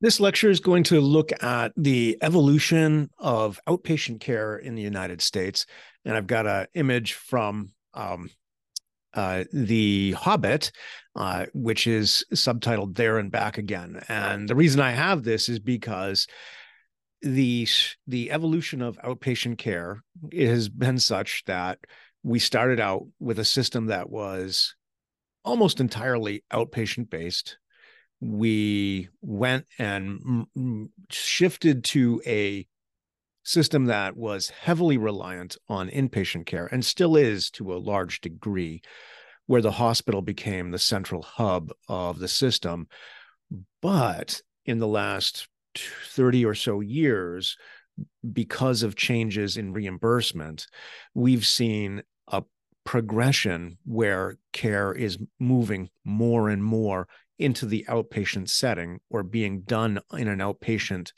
This lecture is going to look at the evolution of outpatient care in the United States. And I've got an image from um, uh, The Hobbit, uh, which is subtitled There and Back Again. And the reason I have this is because the the evolution of outpatient care has been such that we started out with a system that was almost entirely outpatient based we went and shifted to a system that was heavily reliant on inpatient care and still is to a large degree, where the hospital became the central hub of the system. But in the last 30 or so years, because of changes in reimbursement, we've seen a progression where care is moving more and more into the outpatient setting or being done in an outpatient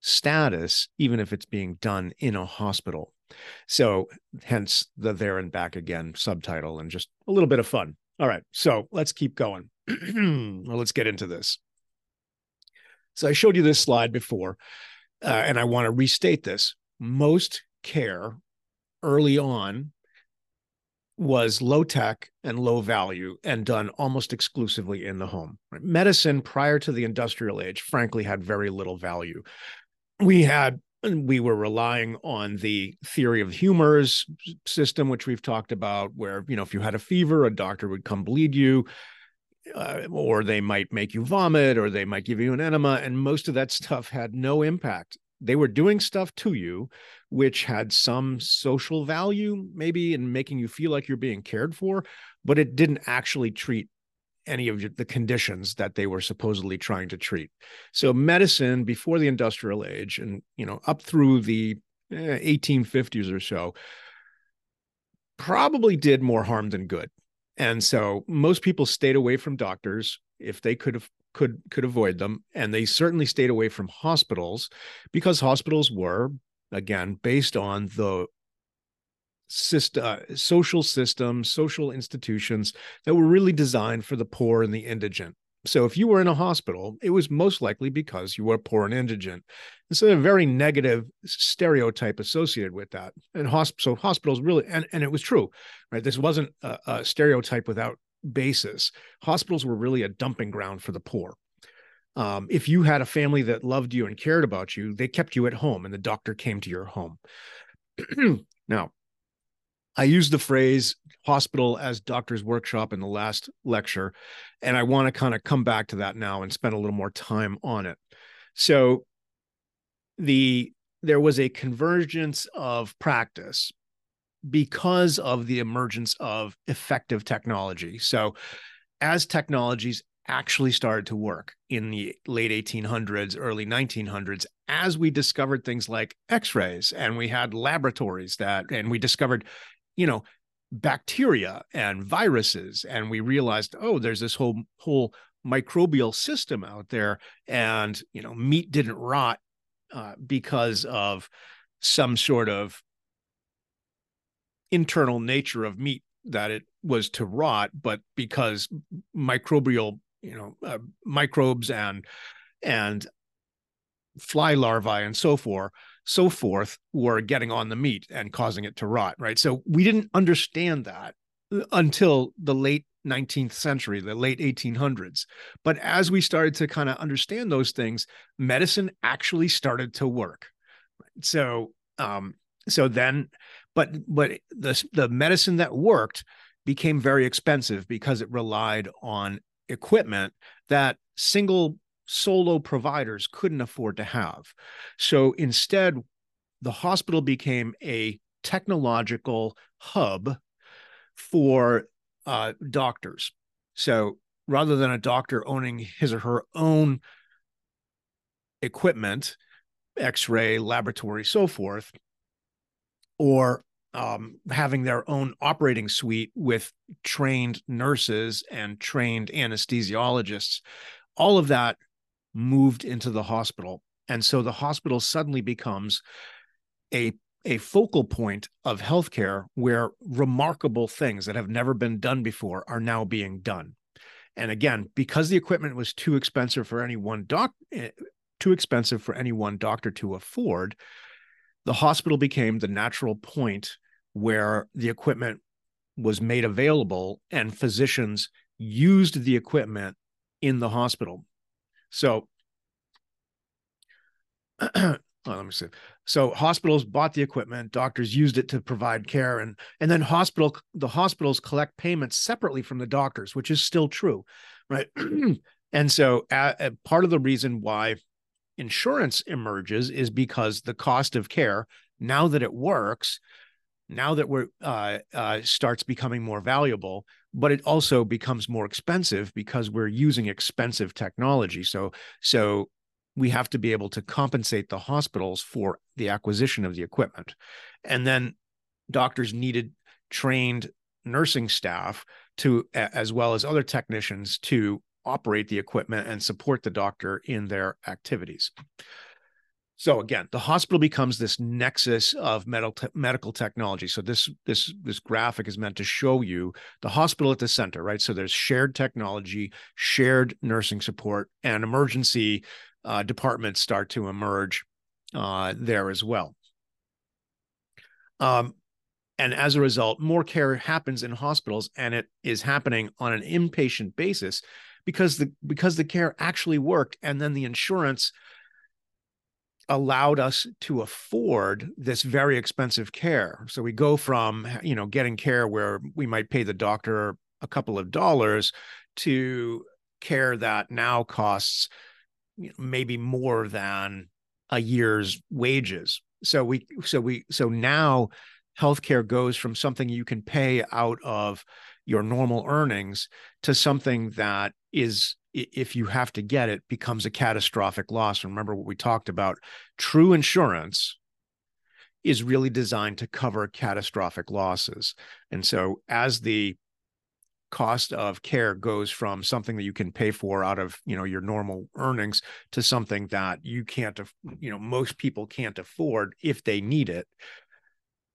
status, even if it's being done in a hospital. So, hence the there and back again subtitle and just a little bit of fun. All right, so let's keep going. well, let's get into this. So, I showed you this slide before, uh, and I want to restate this. Most care early on was low tech and low value and done almost exclusively in the home. Medicine prior to the industrial age, frankly, had very little value. We had we were relying on the theory of humors system, which we've talked about, where you know if you had a fever, a doctor would come bleed you, uh, or they might make you vomit, or they might give you an enema, and most of that stuff had no impact they were doing stuff to you which had some social value maybe in making you feel like you're being cared for but it didn't actually treat any of the conditions that they were supposedly trying to treat. So medicine before the industrial age and you know up through the 1850s eh, or so probably did more harm than good. And so most people stayed away from doctors. If they could have could could avoid them. And they certainly stayed away from hospitals because hospitals were again based on the system, uh, social systems social institutions that were really designed for the poor and the indigent. So if you were in a hospital it was most likely because you were poor and indigent. And so a very negative stereotype associated with that. And hosp- so hospitals really and, and it was true right? This wasn't a, a stereotype without basis, hospitals were really a dumping ground for the poor. Um, if you had a family that loved you and cared about you, they kept you at home and the doctor came to your home. now, I used the phrase hospital as doctor's workshop in the last lecture, and I want to kind of come back to that now and spend a little more time on it. So, the there was a convergence of practice because of the emergence of effective technology. So, as technologies actually started to work in the late 1800s, early 1900s, as we discovered things like x rays and we had laboratories that, and we discovered, you know, bacteria and viruses, and we realized, oh, there's this whole, whole microbial system out there. And, you know, meat didn't rot uh, because of some sort of internal nature of meat that it was to rot, but because microbial, you know, uh, microbes and and fly larvae and so forth, so forth, were getting on the meat and causing it to rot. Right. So we didn't understand that until the late 19th century, the late 1800s. But as we started to kind of understand those things, medicine actually started to work. So, um, so then but but the the medicine that worked became very expensive because it relied on equipment that single solo providers couldn't afford to have. So instead, the hospital became a technological hub for uh, doctors. So rather than a doctor owning his or her own equipment, x ray, laboratory, so forth, or um, having their own operating suite with trained nurses and trained anesthesiologists. All of that moved into the hospital. And so the hospital suddenly becomes a, a focal point of healthcare where remarkable things that have never been done before are now being done. And again, because the equipment was too expensive for any one doc, eh, too expensive for any one doctor to afford, the hospital became the natural point where the equipment was made available and physicians used the equipment in the hospital. So, oh, let me see. So hospitals bought the equipment, doctors used it to provide care, and and then hospital the hospitals collect payments separately from the doctors, which is still true, right? and so uh, part of the reason why insurance emerges is because the cost of care now that it works now that we're uh, uh, starts becoming more valuable but it also becomes more expensive because we're using expensive technology. So so we have to be able to compensate the hospitals for the acquisition of the equipment. And then doctors needed trained nursing staff to as well as other technicians to operate the equipment and support the doctor in their activities so again, the hospital becomes this nexus of medical medical technology. So this this this graphic is meant to show you the hospital at the center, right? So there's shared technology, shared nursing support, and emergency uh, departments start to emerge uh, there as well. Um, and as a result, more care happens in hospitals, and it is happening on an inpatient basis because the because the care actually worked, and then the insurance allowed us to afford this very expensive care. So we go from, you know, getting care where we might pay the doctor a couple of dollars to care that now costs you know, maybe more than a year's wages. So we so we so now healthcare goes from something you can pay out of your normal earnings to something that is if you have to get it becomes a catastrophic loss. Remember what we talked about true insurance is really designed to cover catastrophic losses. And so as the cost of care goes from something that you can pay for out of you know your normal earnings to something that you can't you know most people can't afford if they need it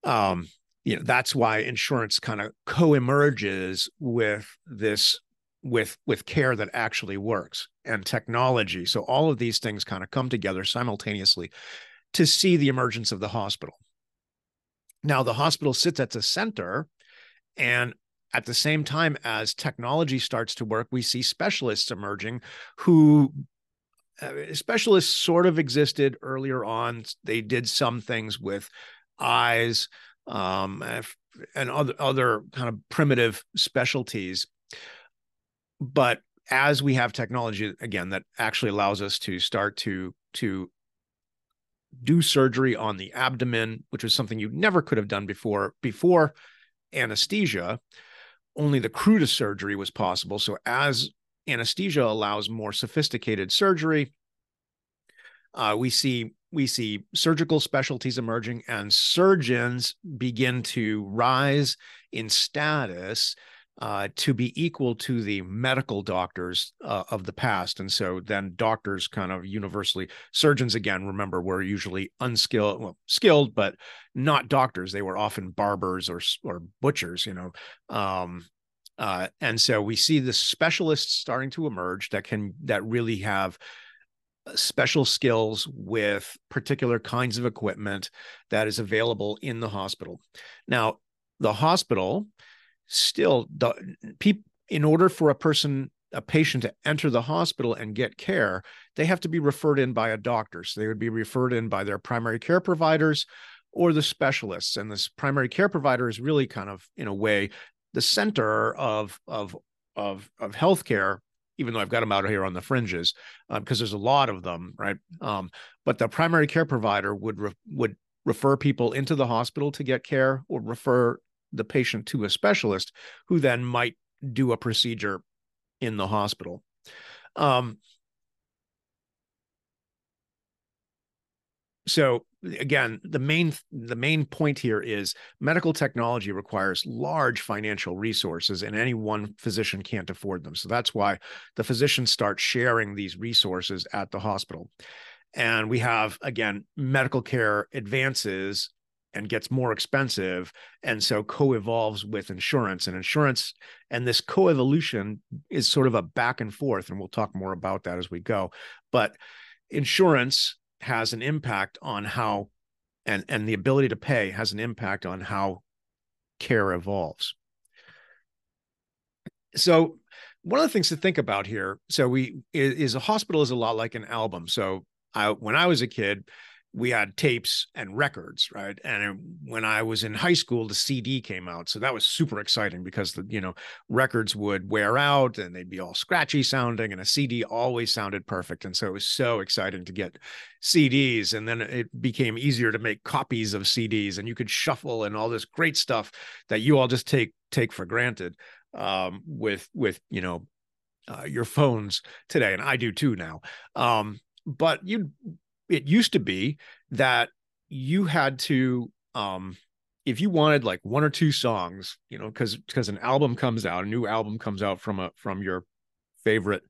um you know that's why insurance kind of co-emerges with this with with care that actually works and technology. So all of these things kind of come together simultaneously to see the emergence of the hospital. Now the hospital sits at the center and at the same time as technology starts to work we see specialists emerging who uh, specialists sort of existed earlier on. They did some things with eyes um, and other other kind of primitive specialties. But as we have technology again that actually allows us to start to to do surgery on the abdomen, which was something you never could have done before before anesthesia. Only the crudest surgery was possible. So as anesthesia allows more sophisticated surgery, uh, we see we see surgical specialties emerging and surgeons begin to rise in status uh, to be equal to the medical doctors uh, of the past. And so then doctors kind of universally, surgeons again, remember, were usually unskilled, well, skilled, but not doctors. They were often barbers or, or butchers, you know. Um, uh, and so we see the specialists starting to emerge that can, that really have special skills with particular kinds of equipment that is available in the hospital. Now, the hospital still in order for a person a patient to enter the hospital and get care, they have to be referred in by a doctor. So they would be referred in by their primary care providers or the specialists. And this primary care provider is really kind of, in a way, the center of of of of healthcare even though I've got them out here on the fringes, because um, there's a lot of them, right? Um, but the primary care provider would re- would refer people into the hospital to get care, or refer the patient to a specialist, who then might do a procedure in the hospital. Um, so again the main the main point here is medical technology requires large financial resources and any one physician can't afford them. So that's why the physicians start sharing these resources at the hospital. And we have again medical care advances and gets more expensive and so co-evolves with insurance. And insurance and this co-evolution is sort of a back and forth and we'll talk more about that as we go. But insurance has an impact on how and and the ability to pay has an impact on how care evolves. So one of the things to think about here so we is, is a hospital is a lot like an album. So I, when I was a kid, we had tapes and records, right? And when I was in high school, the CD came out, so that was super exciting because the you know records would wear out and they'd be all scratchy sounding, and a CD always sounded perfect, and so it was so exciting to get CDs. And then it became easier to make copies of CDs, and you could shuffle and all this great stuff that you all just take take for granted um, with with you know uh, your phones today, and I do too now. Um, but you it used to be that you had to um if you wanted like one or two songs you know because because an album comes out a new album comes out from a from your favorite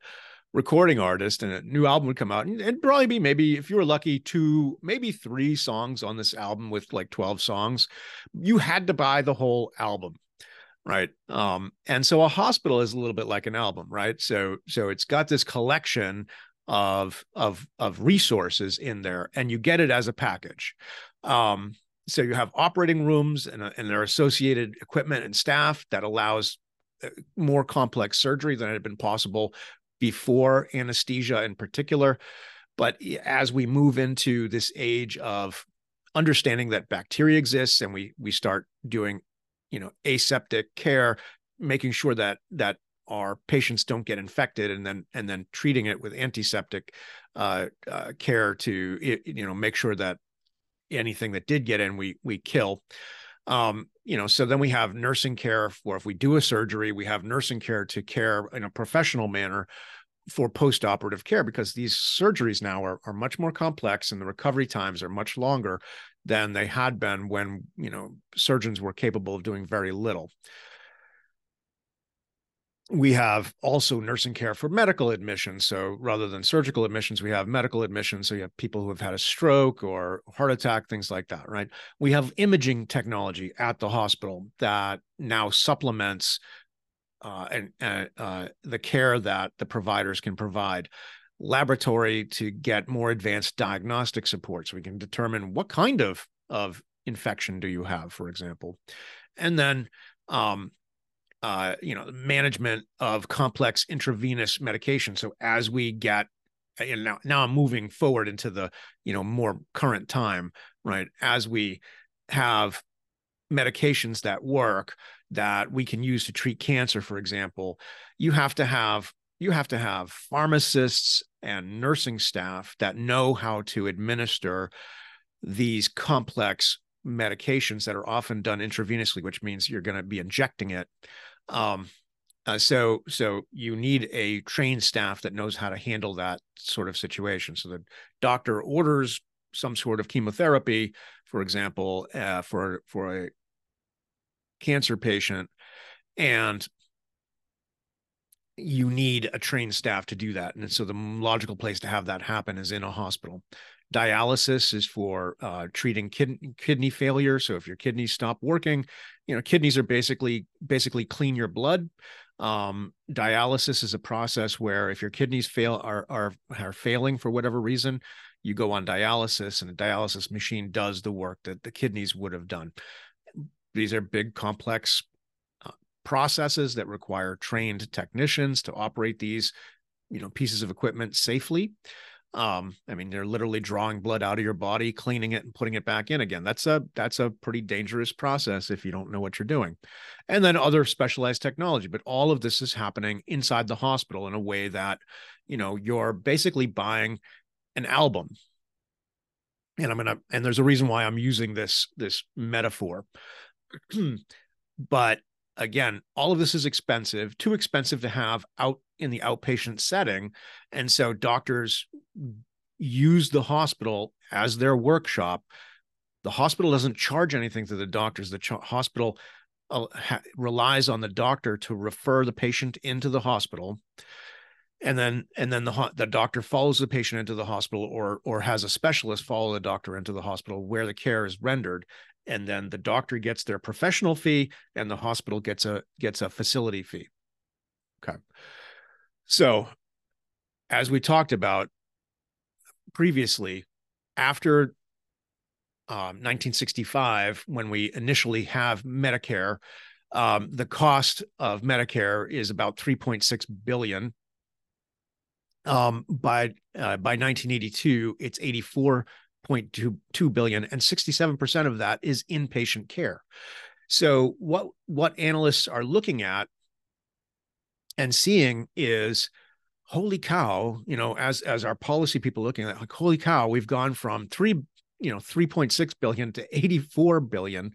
recording artist and a new album would come out and it'd probably be maybe if you were lucky two maybe three songs on this album with like 12 songs you had to buy the whole album right? Um and so a hospital is a little bit like an album right? So so it's got this collection of of of resources in there and you get it as a package. Um, so you have operating rooms and, and their associated equipment and staff that allows uh, more complex surgery than had been possible before anesthesia in particular. But as we move into this age of understanding that bacteria exists and we we start doing you know aseptic care making sure that that our patients don't get infected and then and then treating it with antiseptic uh, uh, care to you know make sure that anything that did get in we we kill. Um, you know so then we have nursing care for if we do a surgery we have nursing care to care in a professional manner for post-operative care because these surgeries now are, are much more complex and the recovery times are much longer than they had been when you know surgeons were capable of doing very little we have also nursing care for medical admissions. So rather than surgical admissions, we have medical admissions. So you have people who have had a stroke or heart attack, things like that, right? We have imaging technology at the hospital that now supplements uh, and uh, uh, the care that the providers can provide. Laboratory to get more advanced diagnostic support, so we can determine what kind of of infection do you have, for example, and then um, uh, you know, management of complex intravenous medication. So as we get, and now now I'm moving forward into the you know more current time, right? As we have medications that work that we can use to treat cancer, for example, you have to have you have to have pharmacists and nursing staff that know how to administer these complex medications that are often done intravenously, which means you're going to be injecting it. Um, uh, so so you need a trained staff that knows how to handle that sort of situation. So the doctor orders some sort of chemotherapy, for example, uh, for for a cancer patient, and you need a trained staff to do that. And so the logical place to have that happen is in a hospital. Dialysis is for uh, treating kid- kidney failure. So if your kidneys stop working, you know kidneys are basically basically clean your blood. Um, dialysis is a process where if your kidneys fail are are are failing for whatever reason, you go on dialysis, and a dialysis machine does the work that the kidneys would have done. These are big, complex uh, processes that require trained technicians to operate these, you know, pieces of equipment safely. Um, I mean, they're literally drawing blood out of your body, cleaning it and putting it back in again. That's a that's a pretty dangerous process if you don't know what you're doing. And then other specialized technology, but all of this is happening inside the hospital in a way that, you know, you're basically buying an album. And I'm gonna and there's a reason why I'm using this this metaphor. but again, all of this is expensive, too expensive to have out in the outpatient setting. And so doctors use the hospital as their workshop. The hospital doesn't charge anything to the doctors. The ch- hospital uh, ha- relies on the doctor to refer the patient into the hospital and then and then the ho- the doctor follows the patient into the hospital or or has a specialist follow the doctor into the hospital where the care is rendered and then the doctor gets their professional fee and the hospital gets a gets a facility fee okay so as we talked about previously after um, 1965 when we initially have medicare um, the cost of medicare is about 3.6 billion um, by uh, by 1982 it's 84 0.2 billion and 67% of that is inpatient care. So what what analysts are looking at and seeing is holy cow, you know, as as our policy people looking at like holy cow, we've gone from 3 you know 3.6 billion to 84 billion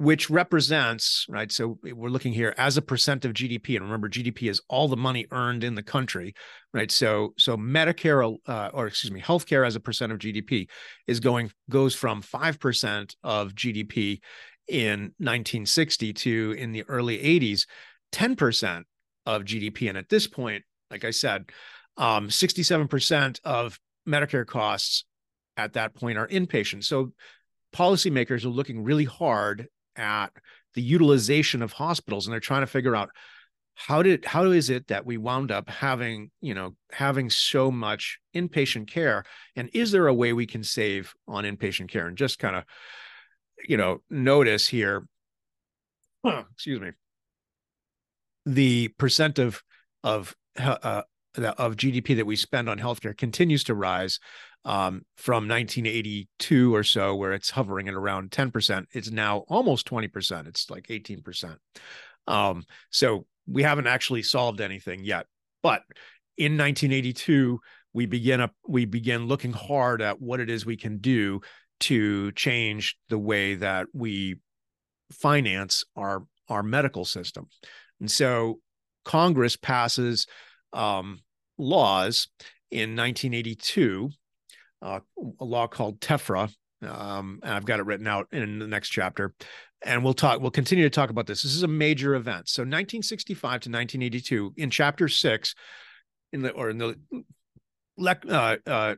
which represents, right? So we're looking here as a percent of GDP. And remember, GDP is all the money earned in the country, right? So, so Medicare, uh, or excuse me, healthcare as a percent of GDP is going, goes from 5% of GDP in 1960 to in the early 80s, 10% of GDP. And at this point, like I said, um, 67% of Medicare costs at that point are inpatient. So policymakers are looking really hard at the utilization of hospitals and they're trying to figure out how did how is it that we wound up having you know having so much inpatient care and is there a way we can save on inpatient care and just kind of you know notice here excuse me the percent of of uh, of GDP that we spend on healthcare continues to rise um, from 1982 or so, where it's hovering at around 10%. It's now almost 20%. It's like 18%. Um, so we haven't actually solved anything yet. But in 1982, we begin up we begin looking hard at what it is we can do to change the way that we finance our our medical system. And so Congress passes um, laws in 1982 uh, a law called TEFRA. Um, and I've got it written out in the next chapter. And we'll talk, we'll continue to talk about this. This is a major event. So 1965 to 1982, in chapter six, in the or in the uh, uh, uh,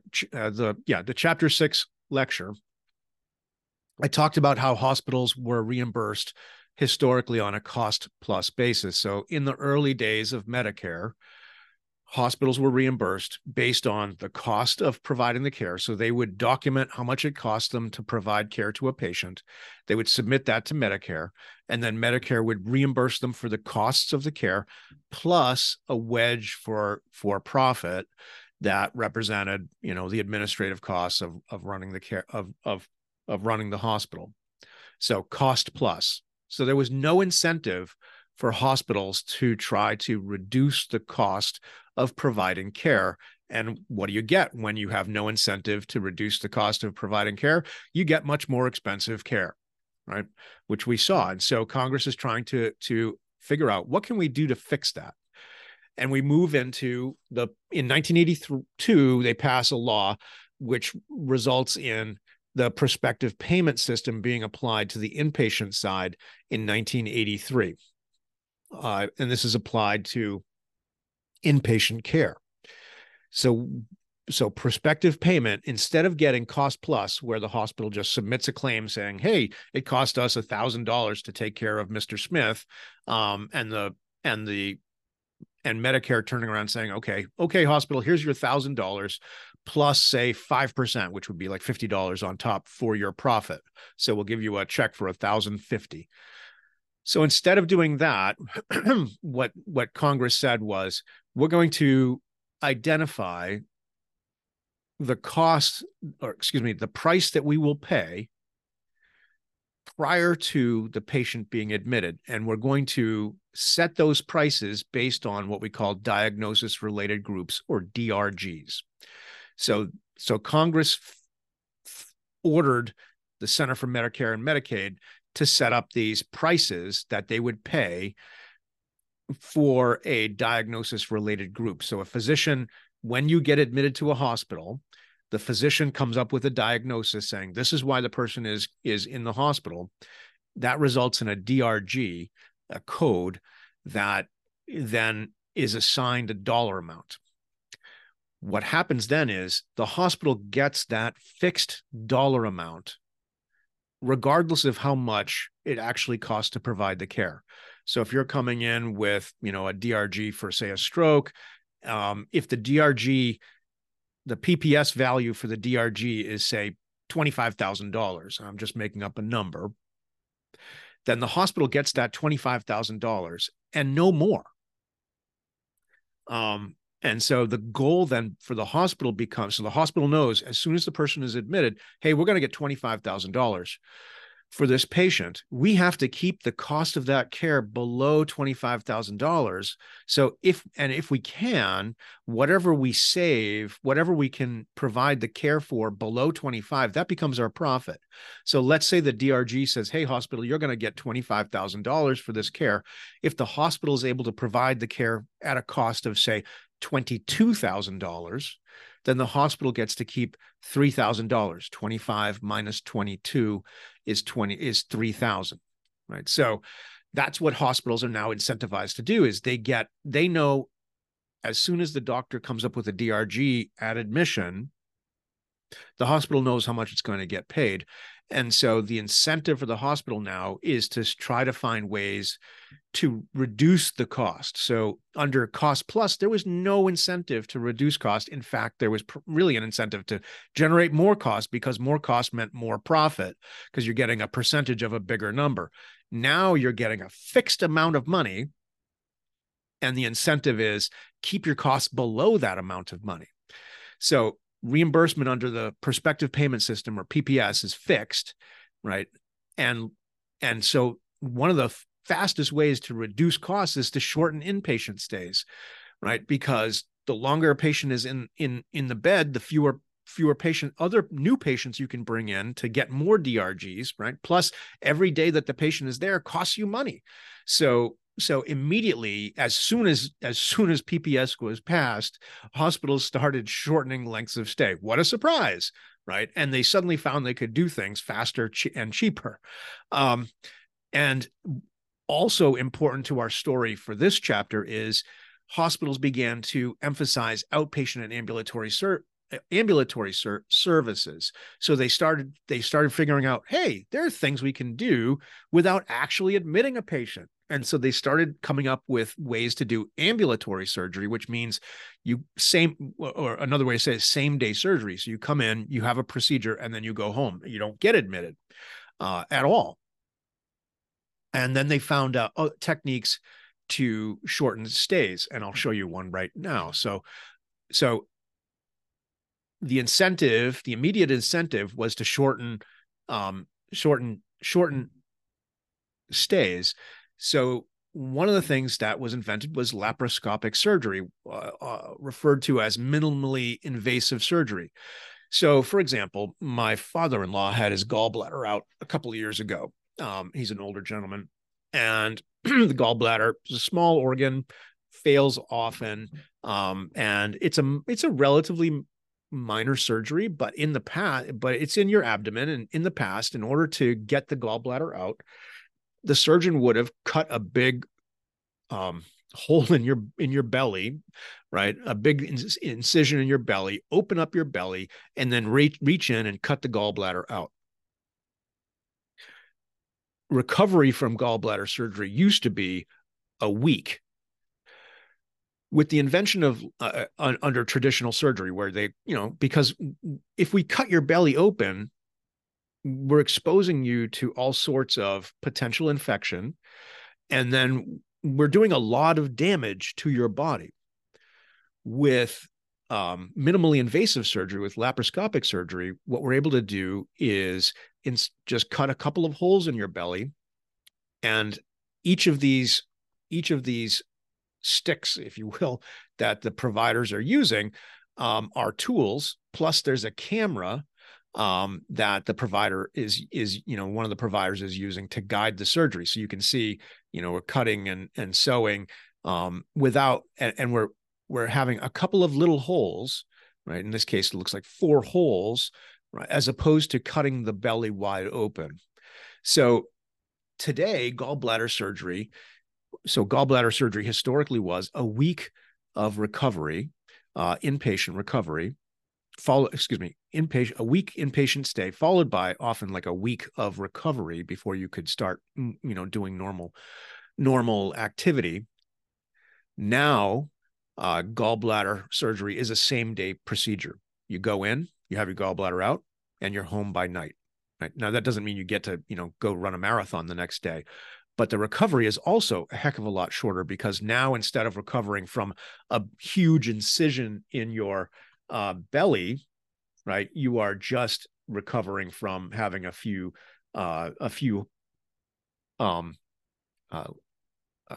the yeah the chapter six lecture, I talked about how hospitals were reimbursed historically on a cost plus basis. So in the early days of Medicare, hospitals were reimbursed based on the cost of providing the care. So they would document how much it cost them to provide care to a patient. They would submit that to Medicare, and then Medicare would reimburse them for the costs of the care, plus a wedge for for profit that represented, you know, the administrative costs of of running the care of of of running the hospital. So cost plus. So there was no incentive for hospitals to try to reduce the cost of providing care. And what do you get when you have no incentive to reduce the cost of providing care? You get much more expensive care, right? Which we saw. And so Congress is trying to, to figure out what can we do to fix that? And we move into the in 1982, they pass a law which results in the prospective payment system being applied to the inpatient side in 1983. Uh, and this is applied to inpatient care. So so prospective payment instead of getting cost plus where the hospital just submits a claim saying hey it cost us a thousand dollars to take care of mr smith um, and the and the and medicare turning around saying okay okay hospital here's your thousand dollars plus say 5% which would be like $50 on top for your profit. So we'll give you a check for a thousand fifty. So instead of doing that, what what Congress said was we're going to identify the cost or excuse me, the price that we will pay prior to the patient being admitted. And we're going to set those prices based on what we call diagnosis related groups or DRGs. So so Congress ordered the Center for Medicare and Medicaid to set up these prices that they would pay for a diagnosis related group. So a physician, when you get admitted to a hospital, the physician comes up with a diagnosis saying this is why the person is is in the hospital. That results in a DRG, a code that then is assigned a dollar amount. What happens then is the hospital gets that fixed dollar amount regardless of how much it actually costs to provide the care. So if you're coming in with, you know, a DRG for say a stroke, um, if the DRG, the PPS value for the DRG is say $25,000, I'm just making up a number, then the hospital gets that $25,000 and no more. Um, and so the goal then for the hospital becomes so the hospital knows as soon as the person is admitted, hey, we're going to get $25,000 for this patient, we have to keep the cost of that care below $25,000. So if and if we can, whatever we save, whatever we can provide the care for below 25, that becomes our profit. So let's say the DRG says, "Hey hospital, you're going to get $25,000 for this care." If the hospital is able to provide the care at a cost of say $22,000, then the hospital gets to keep $3,000. 25 minus 22 is 20 is 3,000, right? So that's what hospitals are now incentivized to do is they get they know as soon as the doctor comes up with a DRG at admission, the hospital knows how much it's going to get paid. And so the incentive for the hospital now is to try to find ways to reduce the cost. So under cost plus, there was no incentive to reduce cost. In fact, there was pr- really an incentive to generate more cost because more cost meant more profit because you're getting a percentage of a bigger number. Now you're getting a fixed amount of money. And the incentive is keep your costs below that amount of money. So reimbursement under the prospective payment system or PPS is fixed, right? And and so one of the fastest ways to reduce costs is to shorten inpatient stays, right? Because the longer a patient is in in in the bed, the fewer fewer patient other new patients you can bring in to get more DRGs, right? Plus every day that the patient is there costs you money. So so immediately as soon as as soon as pps was passed hospitals started shortening lengths of stay. What a surprise right? And they suddenly found they could do things faster and cheaper. Um, and also important to our story for this chapter is hospitals began to emphasize outpatient and ambulatory ser- ambulatory ser- services. So they started they started figuring out hey there are things we can do without actually admitting a patient and so they started coming up with ways to do ambulatory surgery which means you same or another way to say it, same day surgery. So you come in you have a procedure and then you go home. You don't get admitted uh, at all. And then they found out uh, techniques to shorten stays and i'll show you one right now. So so the incentive, the immediate incentive was to shorten, um, shorten, shorten stays. So one of the things that was invented was laparoscopic surgery, uh, uh, referred to as minimally invasive surgery. So, for example, my father-in-law had his gallbladder out a couple of years ago. Um, he's an older gentleman, and the gallbladder is a small organ, fails often, um, and it's a it's a relatively minor surgery, but in the past, but it's in your abdomen. And in the past, in order to get the gallbladder out, the surgeon would have cut a big um, hole in your in your belly, right? A big incision in your belly, open up your belly, and then reach reach in and cut the gallbladder out. Recovery from gallbladder surgery used to be a week with the invention of uh, uh under traditional surgery where they you know because if we cut your belly open we're exposing you to all sorts of potential infection and then we're doing a lot of damage to your body with um, minimally invasive surgery with laparoscopic surgery what we're able to do is in, just cut a couple of holes in your belly and each of these each of these sticks, if you will, that the providers are using um, are tools. Plus, there's a camera um, that the provider is is you know one of the providers is using to guide the surgery, so you can see you know we're cutting and and sewing um, without and, and we're we're having a couple of little holes, right? In this case, it looks like four holes, right, as opposed to cutting the belly wide open. So today, gallbladder surgery so gallbladder surgery historically was a week of recovery, uh, inpatient recovery, follow excuse me inpatient a week inpatient stay followed by often like a week of recovery before you could start you know doing normal normal activity. Now uh, gallbladder surgery is a same day procedure. You go in you have your gallbladder out and you're home by night. Right? Now that doesn't mean you get to you know go run a marathon the next day but the recovery is also a heck of a lot shorter because now instead of recovering from a huge incision in your uh, belly, right, you are just recovering from having a few, uh, a few, um, uh, uh,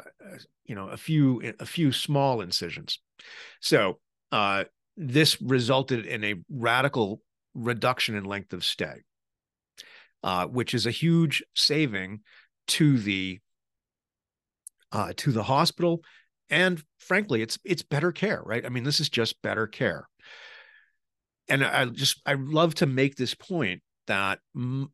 you know, a few, a few small incisions. So uh, this resulted in a radical reduction in length of stay, uh, which is a huge saving to the to the hospital. And frankly it's it's better care right? I mean this is just better care and i just i love to make this point that m-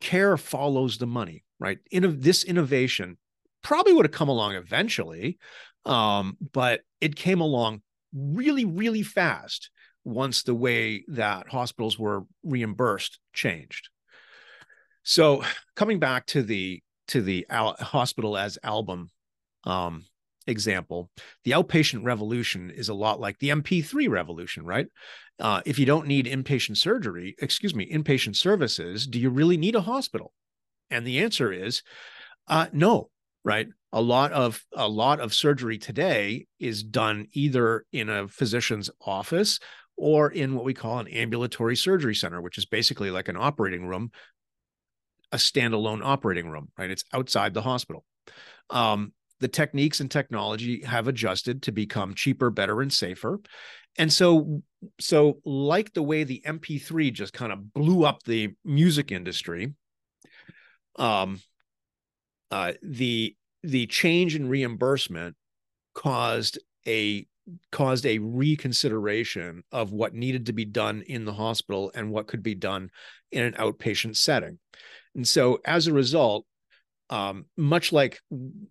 care follows the money right? In this innovation probably would have come along eventually um, but it came along really really fast once the way that hospitals were reimbursed changed. So coming back to the to the al- hospital as album um, example, the outpatient revolution is a lot like the MP3 revolution, right? Uh, if you don't need inpatient surgery, excuse me, inpatient services, do you really need a hospital? And the answer is uh, no, right? A lot of a lot of surgery today is done either in a physician's office or in what we call an ambulatory surgery center, which is basically like an operating room, a standalone operating room, right? It's outside the hospital. Um, the techniques and technology have adjusted to become cheaper, better, and safer. And so, so like the way the MP3 just kind of blew up the music industry, um, uh, the the change in reimbursement caused a caused a reconsideration of what needed to be done in the hospital and what could be done in an outpatient setting. And so as a result, um, much like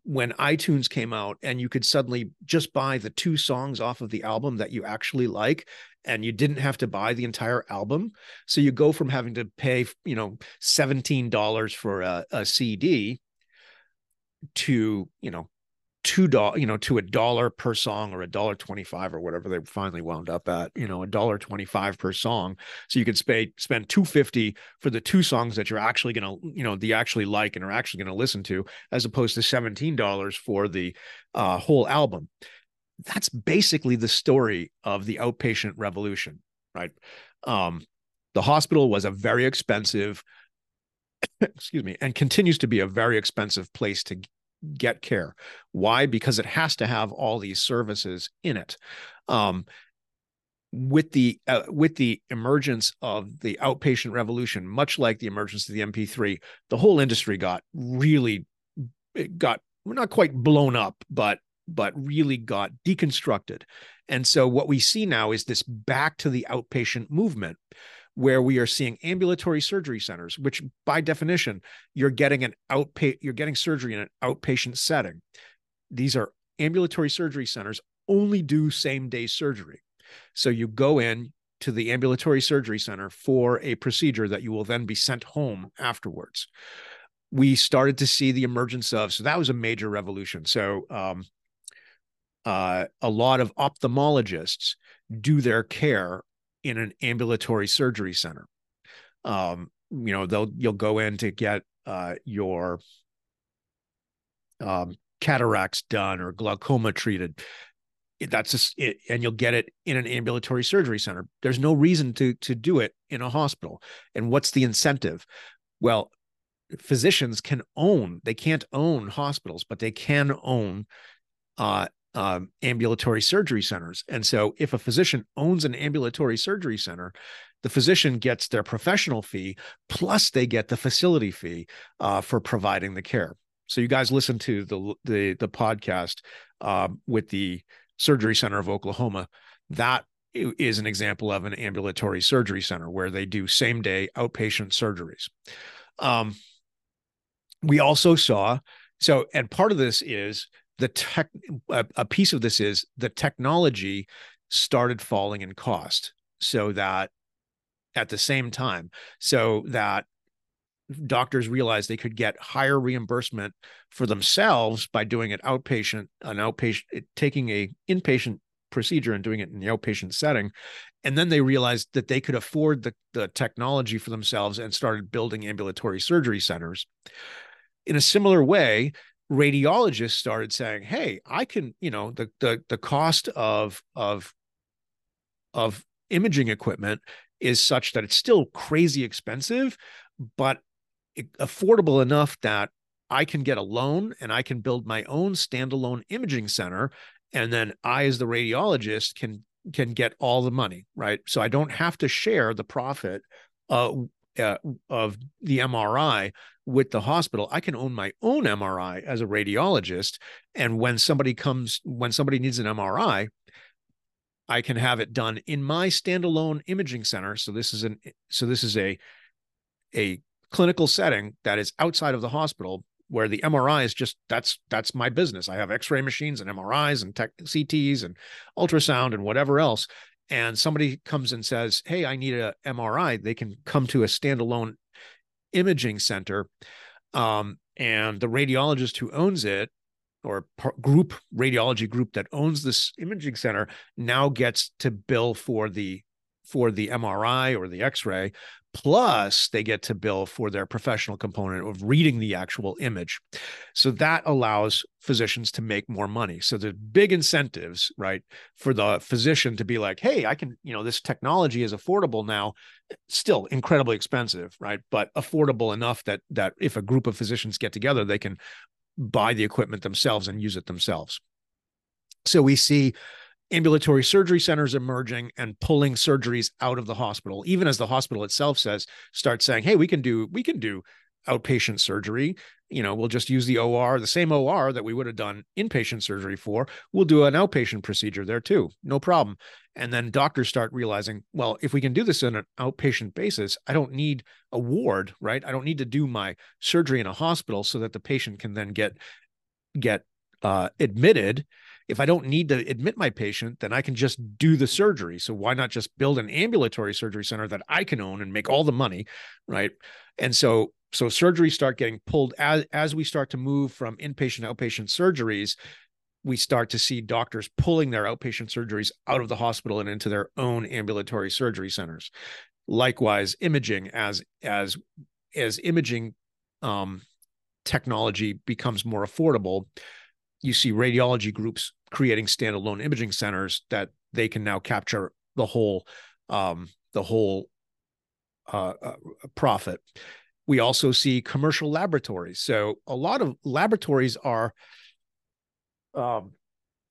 when iTunes came out and you could suddenly just buy the two songs off of the album that you actually like and you didn't have to buy the entire album. So you go from having to pay you know $17 for a, a cd to you know two dollars, you know, to a dollar per song or a dollar twenty-five or whatever they finally wound up at, you know, a dollar twenty-five per song. So you could spend spend two fifty for the two songs that you're actually gonna, you know, the actually like and are actually gonna listen to, as opposed to seventeen dollars for the uh, whole album. That's basically the story of the outpatient revolution, right? Um, the hospital was a very expensive excuse me, and continues to be a very expensive place to get care. Why? Because it has to have all these services in it. Um, with the uh, with the emergence of the outpatient revolution, much like the emergence of the MP3, the whole industry got really it got not quite blown up, but but really got deconstructed. And so what we see now is this back to the outpatient movement where we are seeing ambulatory surgery centers, which by definition, you're getting an outpatient, you're getting surgery in an outpatient setting. These are ambulatory surgery centers only do same day surgery. So you go in to the ambulatory surgery center for a procedure that you will then be sent home afterwards. We started to see the emergence of, so that was a major revolution. So, um, uh, a lot of ophthalmologists do their care in an ambulatory surgery center. Um, you know, they'll you'll go in to get uh, your um, cataracts done or glaucoma treated. That's just it, and you'll get it in an ambulatory surgery center. There's no reason to to do it in a hospital. And what's the incentive? Well, physicians can own. They can't own hospitals, but they can own uh, um, ambulatory surgery centers. And so, if a physician owns an ambulatory surgery center, the physician gets their professional fee plus they get the facility fee uh, for providing the care. So, you guys listen to the the, the podcast uh, with the Surgery Center of Oklahoma. That is an example of an ambulatory surgery center where they do same day outpatient surgeries. Um, we also saw so, and part of this is the tech a, a piece of this is the technology started falling in cost so that at the same time so that doctors realized they could get higher reimbursement for themselves by doing it outpatient an outpatient taking a inpatient procedure and doing it in the outpatient setting and then they realized that they could afford the, the technology for themselves and started building ambulatory surgery centers. In a similar way radiologists started saying hey i can you know the the, the cost of of of imaging equipment is such that it's still crazy expensive but affordable enough that I can get a loan and I can build my own standalone imaging center and then I as the radiologist can can get all the money, right? So I don't have to share the profit uh, uh, of the MRI with the hospital. I can own my own MRI as a radiologist and when somebody comes when somebody needs an MRI, I can have it done in my standalone imaging center. So this is an so this is a a clinical setting that is outside of the hospital where the MRI is just that's that's my business. I have X-ray machines and MRIs and tech, CTs and ultrasound and whatever else. And somebody comes and says, "Hey, I need a MRI." They can come to a standalone imaging center, um, and the radiologist who owns it or group radiology group that owns this imaging center now gets to bill for the for the MRI or the X-ray, plus they get to bill for their professional component of reading the actual image. So that allows physicians to make more money. So the big incentives right for the physician to be like hey i can you know this technology is affordable now. Still incredibly expensive right but affordable enough that that if a group of physicians get together they can buy the equipment themselves and use it themselves. So we see ambulatory surgery centers emerging and pulling surgeries out of the hospital even as the hospital itself says start saying hey we can do we can do outpatient surgery. You know we'll just use the or the same or that we would have done inpatient surgery for. We'll do an outpatient procedure there too. No problem. And then doctors start realizing well if we can do this on an outpatient basis i don't need a ward right? I don't need to do my surgery in a hospital so that the patient can then get get uh, admitted if I don't need to admit my patient, then I can just do the surgery. So why not just build an ambulatory surgery center that I can own and make all the money, right? And so so surgeries start getting pulled as as we start to move from inpatient outpatient surgeries we start to see doctors pulling their outpatient surgeries out of the hospital and into their own ambulatory surgery centers likewise imaging as as as imaging um, technology becomes more affordable you see radiology groups creating standalone imaging centers that they can now capture the whole um, the whole uh, uh, profit. We also see commercial laboratories. So a lot of laboratories are um,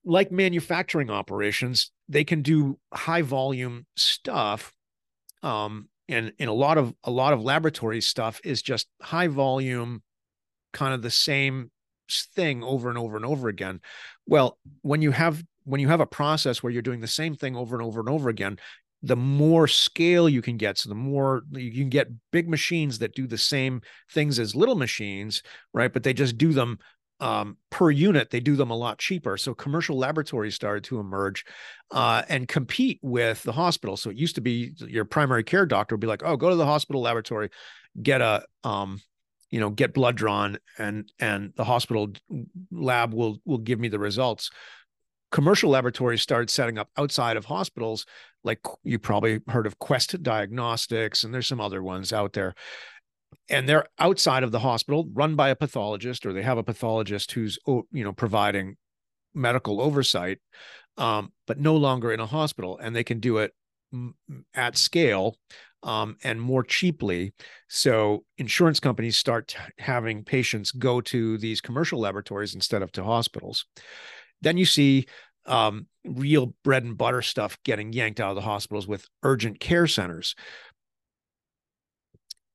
like manufacturing operations. They can do high volume stuff, um, and and a lot of a lot of laboratory stuff is just high volume, kind of the same thing over and over and over again. Well when you have when you have a process where you're doing the same thing over and over and over again the more scale you can get so the more you can get big machines that do the same things as little machines right? But they just do them um, per unit they do them a lot cheaper. So commercial laboratories started to emerge uh, and compete with the hospital. So it used to be your primary care doctor would be like oh go to the hospital laboratory get a um, you know get blood drawn and and the hospital lab will will give me the results. Commercial laboratories started setting up outside of hospitals like you probably heard of quest diagnostics and there's some other ones out there. And they're outside of the hospital run by a pathologist or they have a pathologist who's you know providing medical oversight um, but no longer in a hospital and they can do it at scale um, and more cheaply. So insurance companies start having patients go to these commercial laboratories instead of to hospitals. Then you see um, real bread and butter stuff getting yanked out of the hospitals with urgent care centers.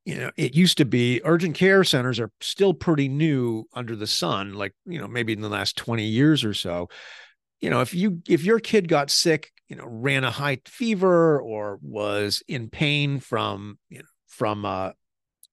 You know, it used to be urgent care centers are still pretty new under the sun, like, you know, maybe in the last 20 years or so you know if you if your kid got sick you know ran a high fever or was in pain from you know from a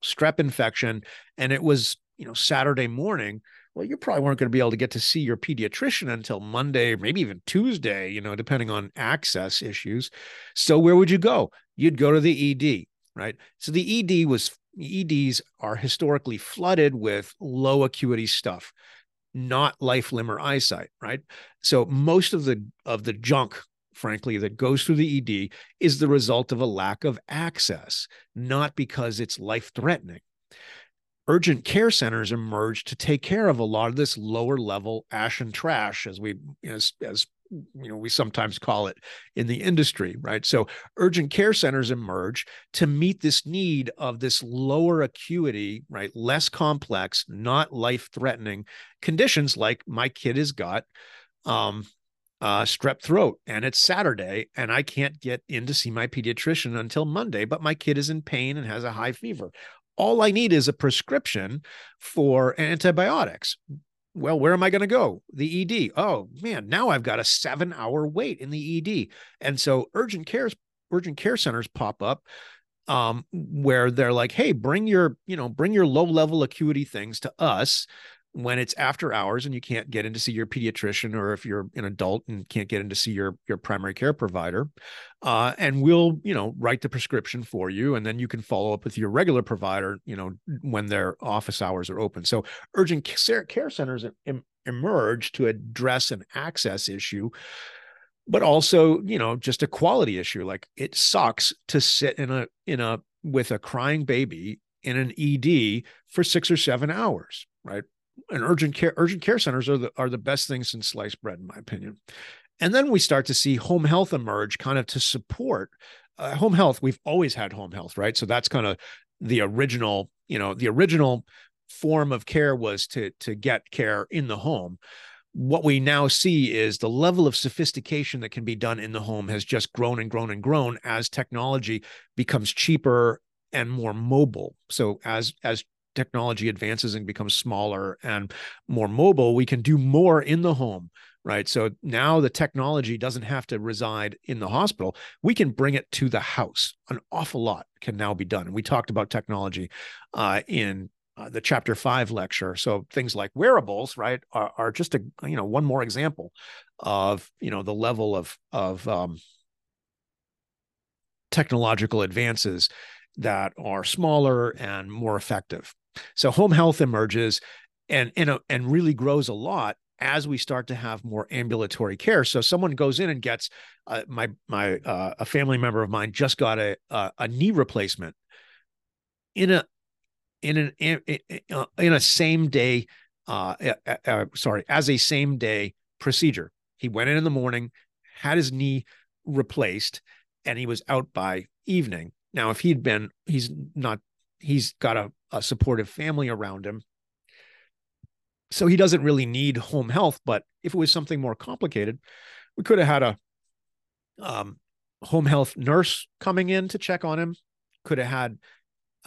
strep infection and it was you know saturday morning well, you probably weren't going to be able to get to see your pediatrician until Monday, maybe even Tuesday, you know, depending on access issues. So where would you go? You'd go to the ED, right? So the ED was EDs are historically flooded with low acuity stuff, not life, limb, or eyesight, right? So most of the of the junk frankly, that goes through the ED is the result of a lack of access, not because it's life threatening. Urgent care centers emerged to take care of a lot of this lower level ash and trash, as we as as you know we sometimes call it in the industry right so urgent care centers emerge to meet this need of this lower acuity right less complex not life threatening conditions like my kid has got um uh, strep throat and it's Saturday and I can't get in to see my pediatrician until Monday, but my kid is in pain and has a high fever. All I need is a prescription for antibiotics. Well, where am I going to go? The ED. Oh man, now I've got a seven hour wait in the ED. And so urgent cares, urgent care centers pop up um, where they're like, hey, bring your, you know, bring your low level acuity things to us when it's after hours and you can't get in to see your pediatrician or if you're an adult and can't get in to see your your primary care provider uh, and we'll you know write the prescription for you and then you can follow up with your regular provider you know when their office hours are open. So urgent care centers em- emerge to address an access issue but also you know just a quality issue like it sucks to sit in a in a with a crying baby in an ed for six or seven hours right and urgent care urgent care centers are the are the best things since sliced bread in my opinion. And then we start to see home health emerge kind of to support uh, home health. We've always had home health right? So that's kind of the original you know the original form of care was to to get care in the home. What we now see is the level of sophistication that can be done in the home has just grown and grown and grown as technology becomes cheaper and more mobile. So as as technology advances and becomes smaller and more mobile, we can do more in the home, right? So now the technology doesn't have to reside in the hospital. We can bring it to the house. An awful lot can now be done. We talked about technology uh, in uh, the chapter five lecture. So things like wearables, right, are, are, just a you know one more example of you know the level of of um, technological advances that are smaller and more effective. So home health emerges and and, and really grows a lot as we start to have more ambulatory care. So someone goes in and gets uh, my my uh, a family member of mine just got a a, a knee replacement in a in an in, in a same day uh, uh, uh, sorry as a same day procedure. He went in in the morning, had his knee replaced, and he was out by evening. Now, if he'd been, he's not, he's got a a supportive family around him. So he doesn't really need home health. But if it was something more complicated, we could have had a um, home health nurse coming in to check on him. Could have had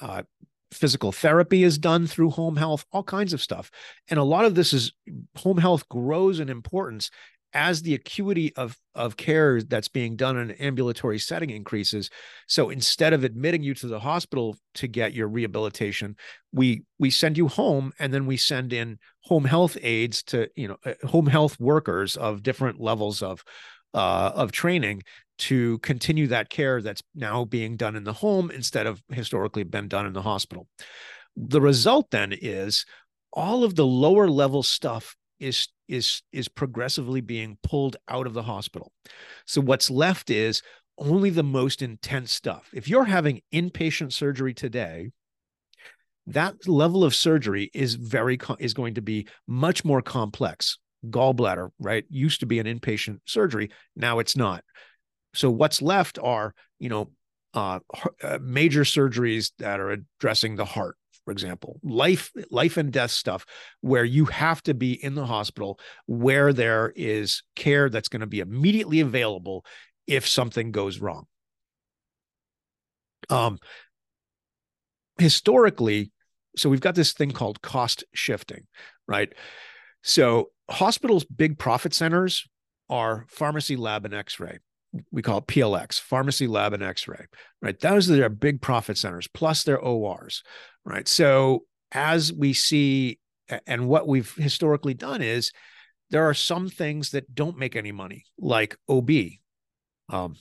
uh, physical therapy is done through home health, all kinds of stuff. And a lot of this is home health grows in importance as the acuity of of care that's being done in an ambulatory setting increases so instead of admitting you to the hospital to get your rehabilitation we we send you home and then we send in home health aides to you know uh, home health workers of different levels of uh, of training to continue that care that's now being done in the home instead of historically been done in the hospital. The result then is all of the lower level stuff is is is progressively being pulled out of the hospital. So what's left is only the most intense stuff. If you're having inpatient surgery today, that level of surgery is very is going to be much more complex. Gallbladder, right, used to be an inpatient surgery, now it's not. So what's left are, you know, uh, uh major surgeries that are addressing the heart, for example, life life and death stuff where you have to be in the hospital where there is care that's going to be immediately available if something goes wrong. Um, historically, so we've got this thing called cost shifting, right? So hospitals' big profit centers are pharmacy, lab, and X-ray we call it PLX, pharmacy, lab, and X-ray, right? Those are their big profit centers, plus their ORs, right? So as we see and what we've historically done is there are some things that don't make any money, like OB, um,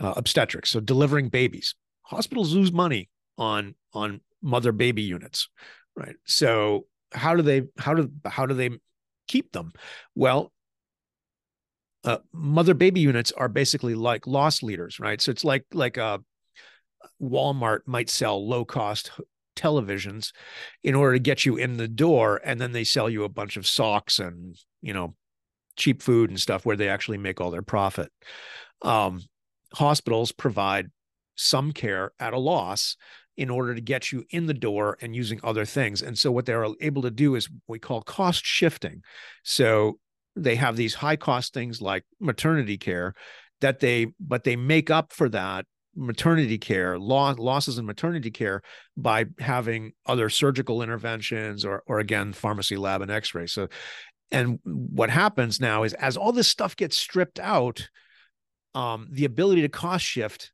uh, obstetrics, so delivering babies. Hospitals lose money on on mother baby units, right? So how do they how do how do they keep them? Well, uh, mother baby units are basically like loss leaders, right? So it's like like a uh, Walmart might sell low cost televisions in order to get you in the door, and then they sell you a bunch of socks and you know cheap food and stuff where they actually make all their profit. Um, hospitals provide some care at a loss in order to get you in the door and using other things. And so what they're able to do is we call cost shifting. So they have these high cost things like maternity care that they but they make up for that maternity care loss, losses in maternity care by having other surgical interventions or or again pharmacy lab and x-ray. So and what happens now is as all this stuff gets stripped out um, the ability to cost shift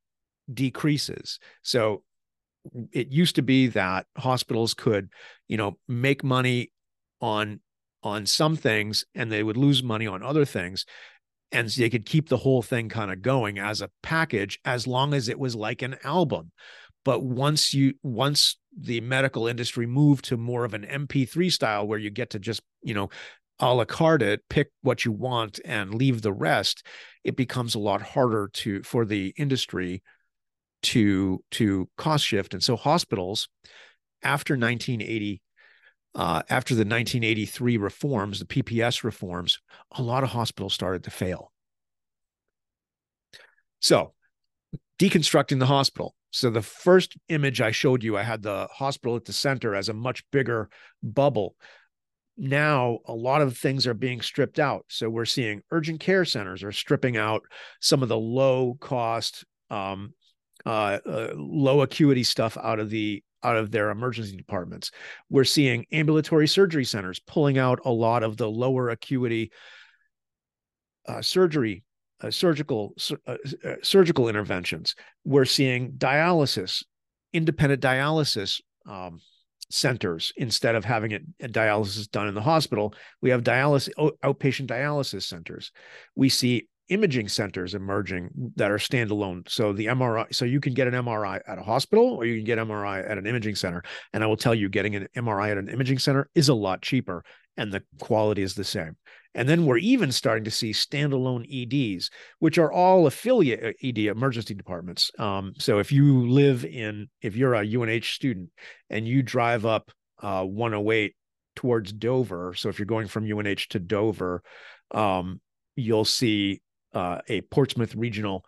decreases. So it used to be that hospitals could, you know, make money on on some things and they would lose money on other things. And they could keep the whole thing kind of going as a package as long as it was like an album. But once you once the medical industry moved to more of an mp3 style where you get to just you know a la carte it pick what you want and leave the rest it becomes a lot harder to for the industry to to cost shift. And so hospitals after 1980 uh, after the 1983 reforms the pps reforms a lot of hospitals started to fail. So deconstructing the hospital. So the first image i showed you i had the hospital at the center as a much bigger bubble. Now a lot of things are being stripped out. So we're seeing urgent care centers are stripping out some of the low cost um, uh, uh, low acuity stuff out of the out of their emergency departments. We're seeing ambulatory surgery centers pulling out a lot of the lower acuity uh, surgery, uh, surgical uh, uh, surgical interventions. We're seeing dialysis, independent dialysis um, centers instead of having it dialysis done in the hospital. We have dialysis outpatient dialysis centers. We see imaging centers emerging that are standalone. So the MRI, so you can get an MRI at a hospital or you can get MRI at an imaging center. And I will tell you, getting an MRI at an imaging center is a lot cheaper and the quality is the same. And then we're even starting to see standalone EDs, which are all affiliate uh, ED emergency departments. Um, so if you live in, if you're a UNH student and you drive up uh, 108 towards Dover, so if you're going from UNH to Dover, um, you'll see uh, a Portsmouth Regional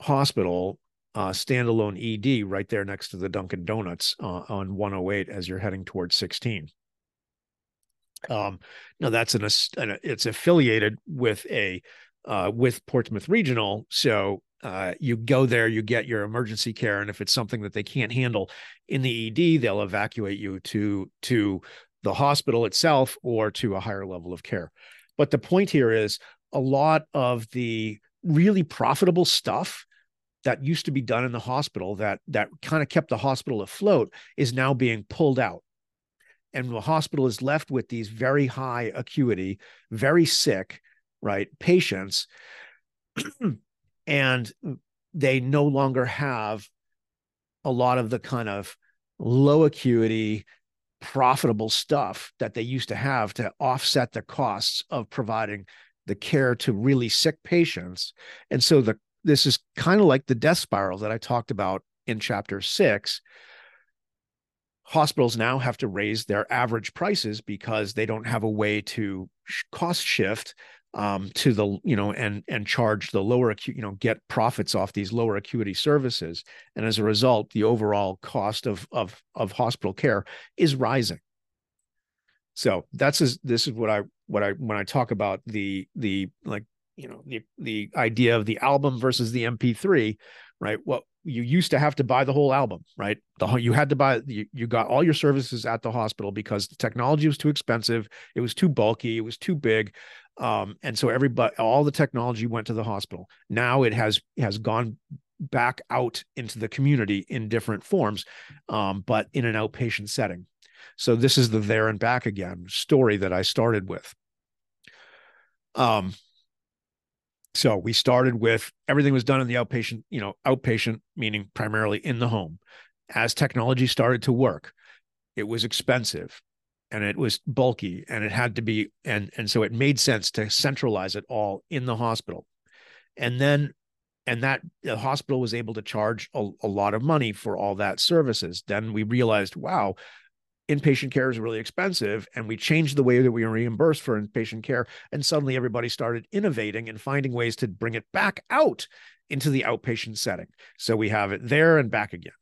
Hospital uh, standalone ED right there next to the Dunkin' Donuts uh, on 108 as you're heading towards 16. Um, now that's an, an it's affiliated with a uh, with Portsmouth Regional, so uh, you go there, you get your emergency care, and if it's something that they can't handle in the ED, they'll evacuate you to to the hospital itself or to a higher level of care. But the point here is a lot of the really profitable stuff that used to be done in the hospital that that kind of kept the hospital afloat is now being pulled out. And the hospital is left with these very high acuity very sick right patients. And they no longer have a lot of the kind of low acuity profitable stuff that they used to have to offset the costs of providing the care to really sick patients. And so the this is kind of like the death spiral that I talked about in chapter 6. Hospitals now have to raise their average prices because they don't have a way to cost shift um, to the you know and and charge the lower acute you know get profits off these lower acuity services and as a result the overall cost of of of hospital care is rising so that's is this is what i what I when I talk about the the like you know the the idea of the album versus the MP3, right? Well, you used to have to buy the whole album, right? The you had to buy you, you got all your services at the hospital because the technology was too expensive, it was too bulky, it was too big. Um, and so everybody all the technology went to the hospital. Now it has has gone back out into the community in different forms, um, but in an outpatient setting. So this is the there and back again story that I started with. Um, so we started with everything was done in the outpatient, you know, outpatient meaning primarily in the home. As technology started to work, it was expensive and it was bulky and it had to be and and so it made sense to centralize it all in the hospital. And then and that the hospital was able to charge a, a lot of money for all that services. Then we realized, wow, inpatient care is really expensive and we changed the way that we reimburse for inpatient care and suddenly everybody started innovating and finding ways to bring it back out into the outpatient setting. So we have it there and back again.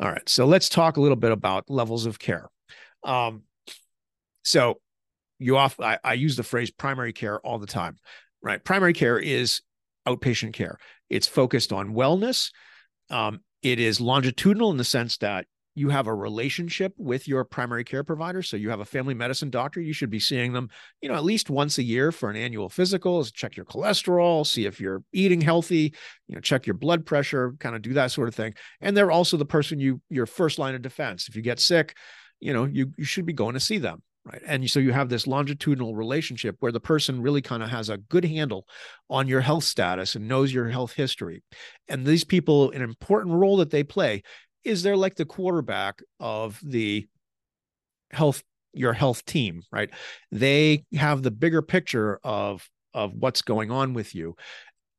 All right so let's talk a little bit about levels of care. Um, so you off I, I use the phrase primary care all the time right? Primary care is outpatient care. It's focused on wellness. Um, it is longitudinal in the sense that you have a relationship with your primary care provider so you have a family medicine doctor you should be seeing them you know at least once a year for an annual physical check your cholesterol see if you're eating healthy you know check your blood pressure kind of do that sort of thing. And they're also the person you your first line of defense. If you get sick you know you you should be going to see them right? And so you have this longitudinal relationship where the person really kind of has a good handle on your health status and knows your health history. And these people an important role that they play is they're like the quarterback of the health your health team right? They have the bigger picture of of what's going on with you.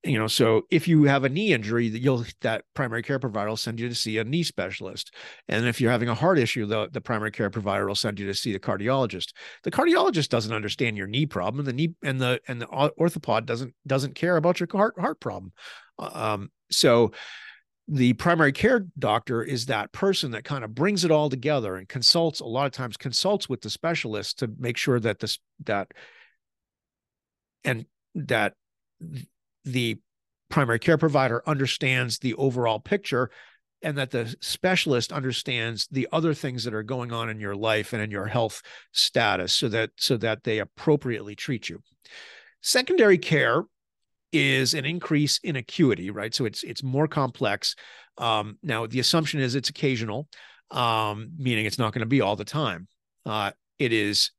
You know so if you have a knee injury you'll that primary care provider will send you to see a knee specialist. And if you're having a heart issue the, the primary care provider will send you to see the cardiologist. The cardiologist doesn't understand your knee problem the knee and the and the orthopod doesn't doesn't care about your heart heart problem. Um so the primary care doctor is that person that kind of brings it all together and consults a lot of times consults with the specialist to make sure that this that and that the primary care provider understands the overall picture and that the specialist understands the other things that are going on in your life and in your health status so that so that they appropriately treat you. Secondary care is an increase in acuity, right? So it's it's more complex. Um, now the assumption is it's occasional, um, meaning it's not going to be all the time. Uh, it is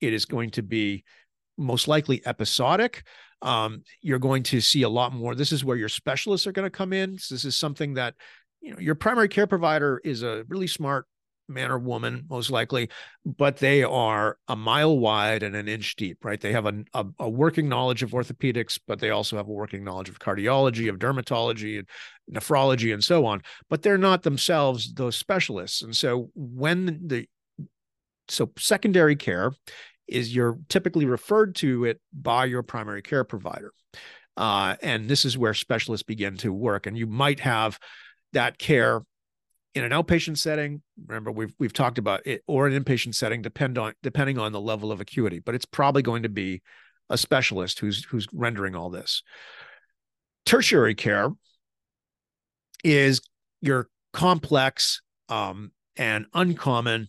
it is going to be most likely episodic. Um, you're going to see a lot more. This is where your specialists are going to come in. So this is something that you know your primary care provider is a really smart man or woman, most likely, but they are a mile wide and an inch deep, right? They have a, a, a, working knowledge of orthopedics, but they also have a working knowledge of cardiology, of dermatology, and nephrology, and so on. But they're not themselves those specialists. And so when the so secondary care is you're typically referred to it by your primary care provider. Uh, and this is where specialists begin to work. And you might have that care in an outpatient setting remember we've we've talked about it or an inpatient setting depend on depending on the level of acuity but it's probably going to be a specialist who's who's rendering all this. Tertiary care is your complex um, and uncommon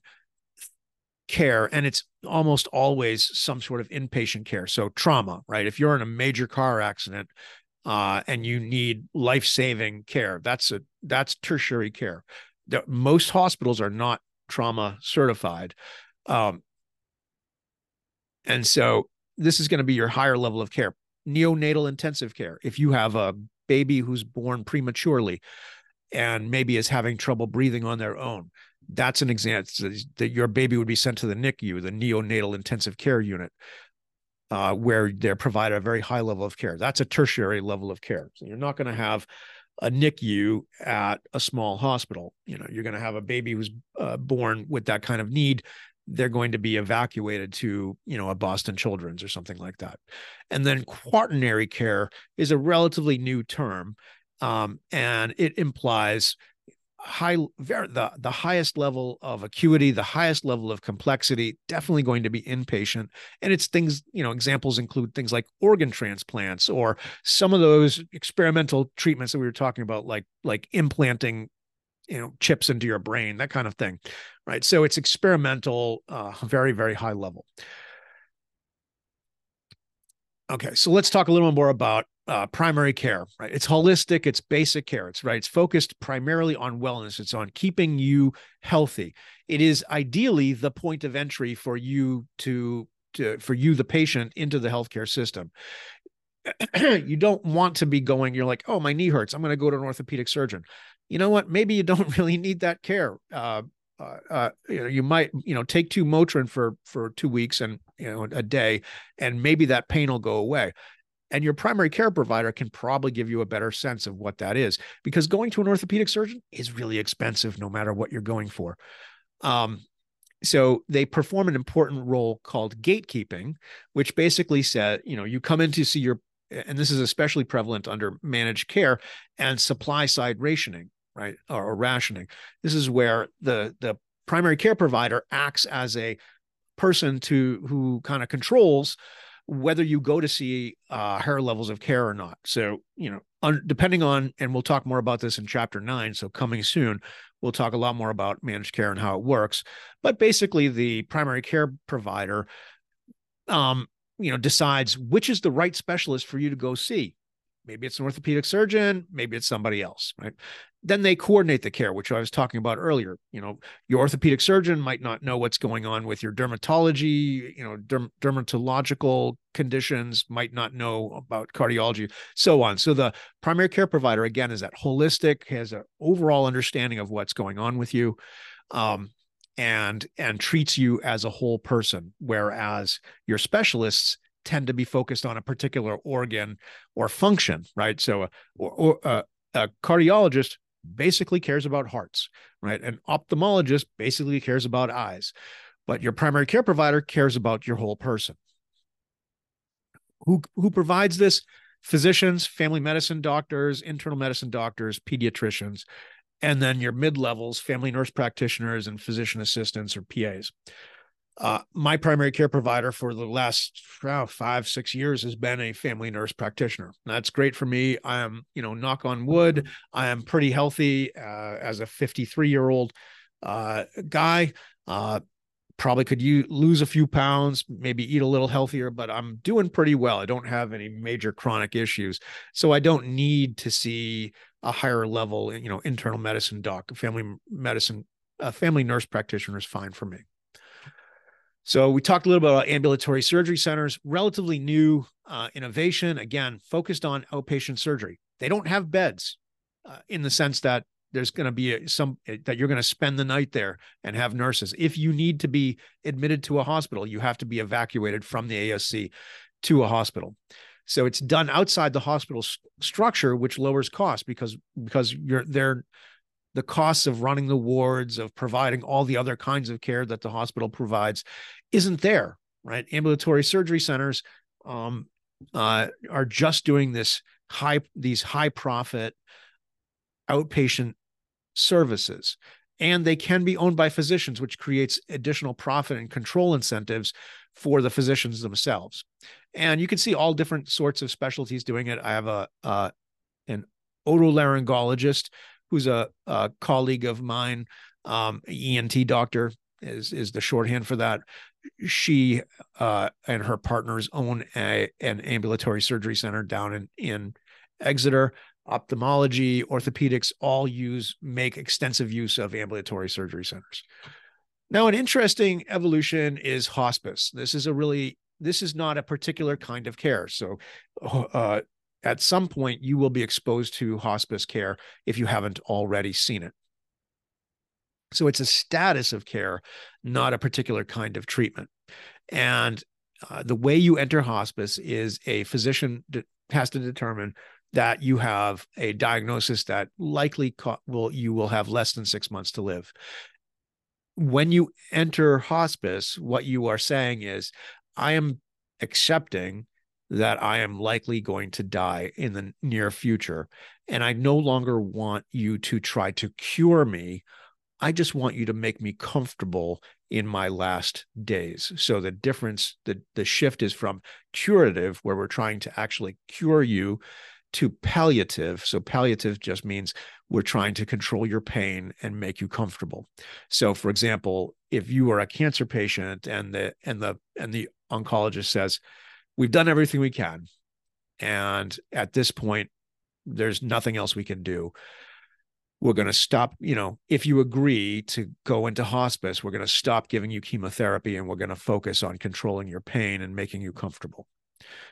care and it's almost always some sort of inpatient care. So trauma right? If you're in a major car accident uh, and you need life-saving care that's a that's tertiary care most hospitals are not trauma certified. Um, and so this is going to be your higher level of care. Neonatal intensive care. If you have a baby who's born prematurely and maybe is having trouble breathing on their own, that's an example that your baby would be sent to the NICU, the neonatal intensive care unit, uh, where they're provided a very high level of care. That's a tertiary level of care. So you're not going to have a NICU at a small hospital. You know, you're going to have a baby who's uh, born with that kind of need. They're going to be evacuated to, you know, a Boston Children's or something like that. And then quaternary care is a relatively new term, um, and it implies high very the the highest level of acuity the highest level of complexity definitely going to be inpatient. And it's things you know examples include things like organ transplants or some of those experimental treatments that we were talking about like like implanting you know chips into your brain that kind of thing right? So it's experimental uh very very high level Okay, so let's talk a little more about uh, primary care. Right, it's holistic, it's basic care. It's right, it's focused primarily on wellness. It's on keeping you healthy. It is ideally the point of entry for you to to for you, the patient, into the healthcare system. you don't want to be going. You're like, oh, my knee hurts. I'm going to go to an orthopedic surgeon. You know what? Maybe you don't really need that care. Uh, uh, uh, you know, you might, you know, take two Motrin for for two weeks and you know a day, and maybe that pain will go away. And your primary care provider can probably give you a better sense of what that is, because going to an orthopedic surgeon is really expensive, no matter what you're going for. Um, so they perform an important role called gatekeeping, which basically said, you know, you come in to see your, and this is especially prevalent under managed care and supply side rationing right or, or rationing this is where the the primary care provider acts as a person to who kind of controls whether you go to see uh, higher levels of care or not. So, you know, un- depending on, and we'll talk more about this in chapter nine. So, coming soon, we'll talk a lot more about managed care and how it works. But basically, the primary care provider, um, you know, decides which is the right specialist for you to go see. Maybe it's an orthopedic surgeon, maybe it's somebody else, right? Then they coordinate the care, which I was talking about earlier. You know, your orthopedic surgeon might not know what's going on with your dermatology, you know, derm- dermatological conditions, might not know about cardiology, so on. So the primary care provider, again, is that holistic, has an overall understanding of what's going on with you. Um, and and treats you as a whole person whereas your specialists tend to be focused on a particular organ or function, right? So, a, or, or a, a cardiologist basically cares about hearts, right? An ophthalmologist basically cares about eyes, but your primary care provider cares about your whole person. Who who provides this? Physicians, family medicine doctors, internal medicine doctors, pediatricians, and then your mid levels, family nurse practitioners, and physician assistants or PAs uh, my primary care provider for the last five, six years has been a family nurse practitioner. That's great for me. I am, you know, knock on wood, I am pretty healthy uh, as a 53 year old uh, guy. Uh, probably could you lose a few pounds, maybe eat a little healthier, but I'm doing pretty well. I don't have any major chronic issues. So I don't need to see a higher level, you know, internal medicine doc, family medicine, a family nurse practitioner is fine for me. So we talked a little bit about ambulatory surgery centers, relatively new uh, innovation, again, focused on outpatient surgery. They don't have beds uh, in the sense that there's going to be a, some eh, that you're going to spend the night there and have nurses. If you need to be admitted to a hospital, you have to be evacuated from the ASC to a hospital. So it's done outside the hospital st- structure, which lowers costs because because you're they're the costs of running the wards, of providing all the other kinds of care that the hospital provides, isn't there, right? Ambulatory surgery centers um, uh, are just doing this high, these high profit outpatient services. And they can be owned by physicians, which creates additional profit and control incentives for the physicians themselves. And you can see all different sorts of specialties doing it. I have a uh, an otolaryngologist who's a, a colleague of mine, um, ENT doctor is is the shorthand for that. She uh, and her partners own a, an ambulatory surgery center down in in Exeter. Ophthalmology, orthopedics, all use make extensive use of ambulatory surgery centers. Now, an interesting evolution is hospice. This is a really this is not a particular kind of care. So, uh, at some point you will be exposed to hospice care if you haven't already seen it. So it's a status of care, not a particular kind of treatment. And uh, the way you enter hospice is a physician de- has to determine that you have a diagnosis that likely co- will you will have less than six months to live. When you enter hospice, what you are saying is, I am accepting that I am likely going to die in the near future. And I no longer want you to try to cure me. I just want you to make me comfortable in my last days. So the difference, the, the shift is from curative, where we're trying to actually cure you, to palliative. So palliative just means we're trying to control your pain and make you comfortable. So for example, if you are a cancer patient and the and the and the oncologist says, we've done everything we can. And at this point, there's nothing else we can do. We're going to stop, you know, if you agree to go into hospice, we're going to stop giving you chemotherapy and we're going to focus on controlling your pain and making you comfortable.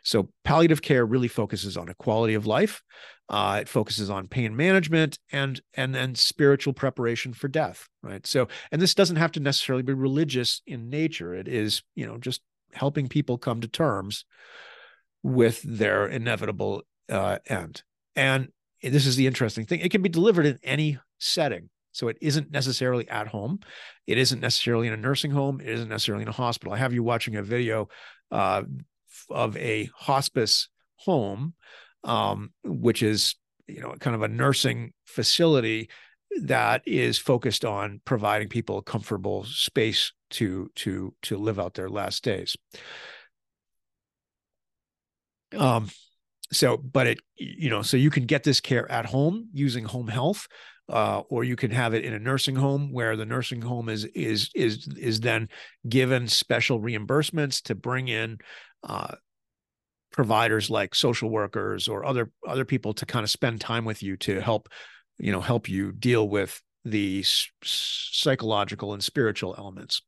So palliative care really focuses on a quality of life. Uh, it focuses on pain management and and then spiritual preparation for death. Right. So, and this doesn't have to necessarily be religious in nature. It is, you know, just helping people come to terms with their inevitable uh, end. And this is the interesting thing. It can be delivered in any setting. So it isn't necessarily at home. It isn't necessarily in a nursing home. It isn't necessarily in a hospital. I have you watching a video uh, of a hospice home, um, which is you know kind of a nursing facility that is focused on providing people a comfortable space to to to live out their last days. Um, so, but it you know, so you can get this care at home using home health. Uh, or you can have it in a nursing home where the nursing home is is is is then given special reimbursements to bring in uh, providers like social workers or other other people to kind of spend time with you to help you know help you deal with the psychological and spiritual elements.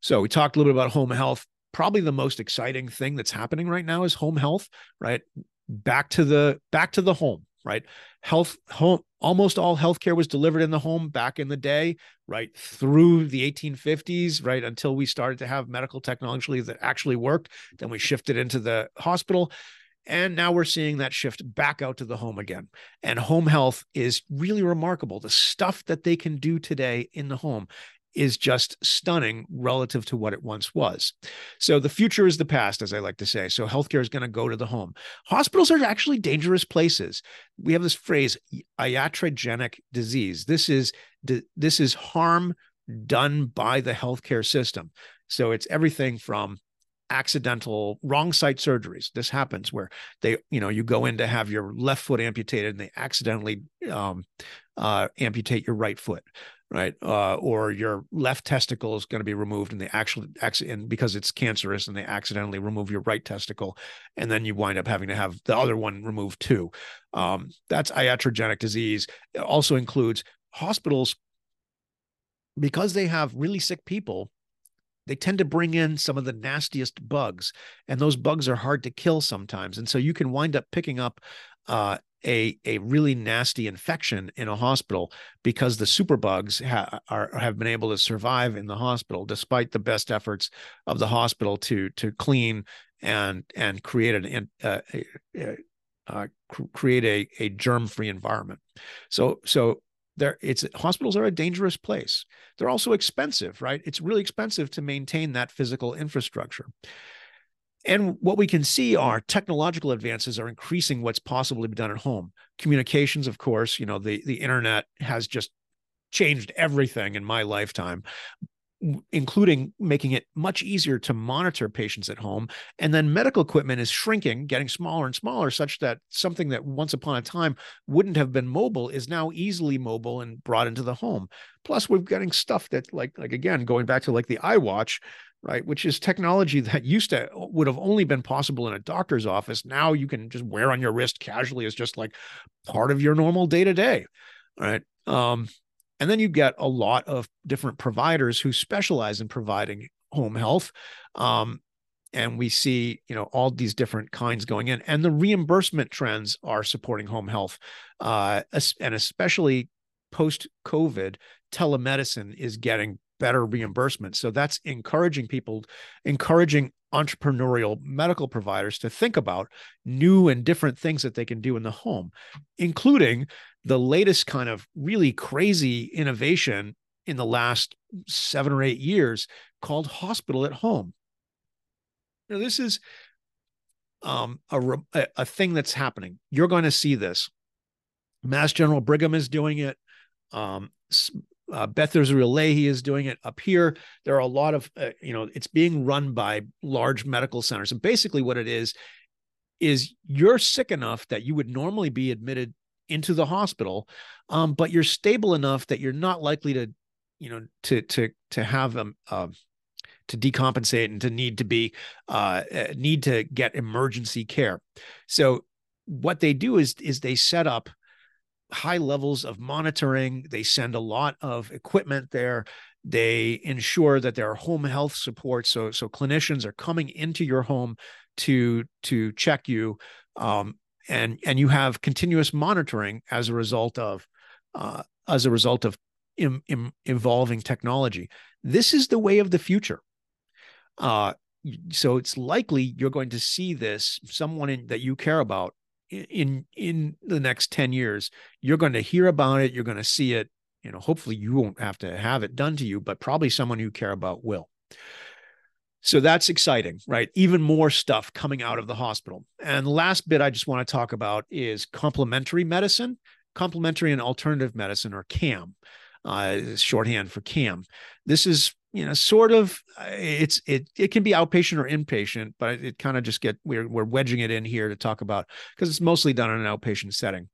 So we talked a little bit about home health. Probably the most exciting thing that's happening right now is home health right? Back to the back to the home right? Health home almost all healthcare was delivered in the home back in the day right through the 1850s right until we started to have medical technology that actually worked. Then we shifted into the hospital and now we're seeing that shift back out to the home again. And home health is really remarkable. The stuff that they can do today in the home is just stunning relative to what it once was. So the future is the past, as I like to say. So healthcare is going to go to the home. Hospitals are actually dangerous places. We have this phrase, iatrogenic disease. This is this is harm done by the healthcare system. So it's everything from accidental wrong site surgeries. This happens where they, you know, you go in to have your left foot amputated and they accidentally um, uh, amputate your right foot right? Uh, or your left testicle is going to be removed, and they actually, and because it's cancerous, and they accidentally remove your right testicle, and then you wind up having to have the other one removed too. Um, that's iatrogenic disease. It also includes hospitals because they have really sick people. They tend to bring in some of the nastiest bugs, and those bugs are hard to kill sometimes. And so you can wind up picking up uh, a a really nasty infection in a hospital because the superbugs ha- are have been able to survive in the hospital despite the best efforts of the hospital to to clean and and create an uh, uh, create a a germ free environment. So so there it's hospitals are a dangerous place. They're also expensive, right? It's really expensive to maintain that physical infrastructure. And what we can see are technological advances are increasing what's possible to be done at home. Communications, of course, you know, the, the internet has just changed everything in my lifetime, including making it much easier to monitor patients at home. And then medical equipment is shrinking, getting smaller and smaller, such that something that once upon a time wouldn't have been mobile is now easily mobile and brought into the home. Plus, we're getting stuff that, like, like again, going back to like the iWatch, right which is technology that used to would have only been possible in a doctor's office now you can just wear on your wrist casually as just like part of your normal day to day right um, and then you get a lot of different providers who specialize in providing home health um, and we see you know all these different kinds going in and the reimbursement trends are supporting home health uh, and especially post covid telemedicine is getting better reimbursement. So that's encouraging people, encouraging entrepreneurial medical providers to think about new and different things that they can do in the home, including the latest kind of really crazy innovation in the last seven or eight years called hospital at home. Now, this is um, a, a thing that's happening. You're going to see this. Mass General Brigham is doing it. Um, uh, Beth Lahey is doing it up here. There are a lot of, uh, you know, it's being run by large medical centers. And basically, what it is, is you're sick enough that you would normally be admitted into the hospital, um, but you're stable enough that you're not likely to, you know, to to to have um, uh, to decompensate and to need to be uh, need to get emergency care. So what they do is is they set up high levels of monitoring. They send a lot of equipment there. They ensure that there are home health support. So so clinicians are coming into your home to to check you, um, and and you have continuous monitoring as a result of uh, as a result of Im, Im, evolving technology. This is the way of the future. Uh, so it's likely you're going to see this someone in, that you care about in in the next 10 years you're going to hear about it you're going to see it you know hopefully you won't have to have it done to you but probably someone you care about will so that's exciting right? Even more stuff coming out of the hospital. And the last bit i just want to talk about is complementary medicine. Complementary and alternative medicine or cam uh, shorthand for cam. This is you know sort of uh, it's it it can be outpatient or inpatient but it, it kind of just get we're we're wedging it in here to talk about because it's mostly done in an outpatient setting.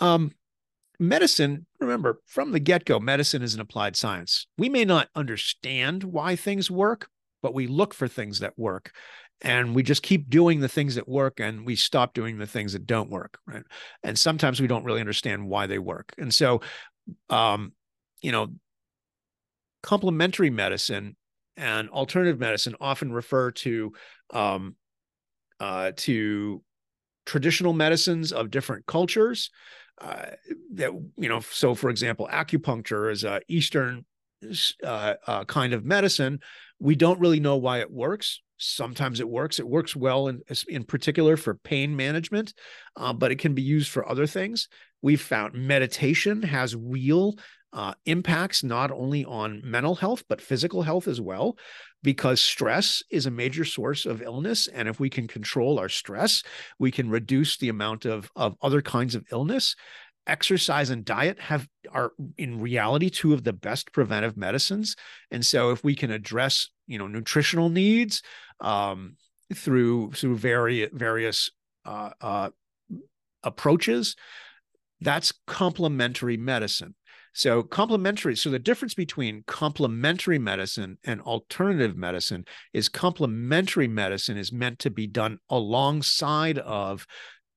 Um medicine remember from the get-go medicine is an applied science. We may not understand why things work but we look for things that work. And we just keep doing the things that work and we stop doing the things that don't work right? And sometimes we don't really understand why they work. And so um you know complementary medicine and alternative medicine often refer to um, uh, to traditional medicines of different cultures. Uh, that you know, so for example, acupuncture is a Eastern uh, uh, kind of medicine. We don't really know why it works. Sometimes it works. It works well in in particular for pain management, uh, but it can be used for other things. We've found meditation has real uh, impacts not only on mental health, but physical health as well, because stress is a major source of illness. And if we can control our stress, we can reduce the amount of, of other kinds of illness. Exercise and diet have are in reality two of the best preventive medicines. And so if we can address, you know, nutritional needs um, through through various various uh, uh, approaches, that's complementary medicine. So complementary. So the difference between complementary medicine and alternative medicine is complementary medicine is meant to be done alongside of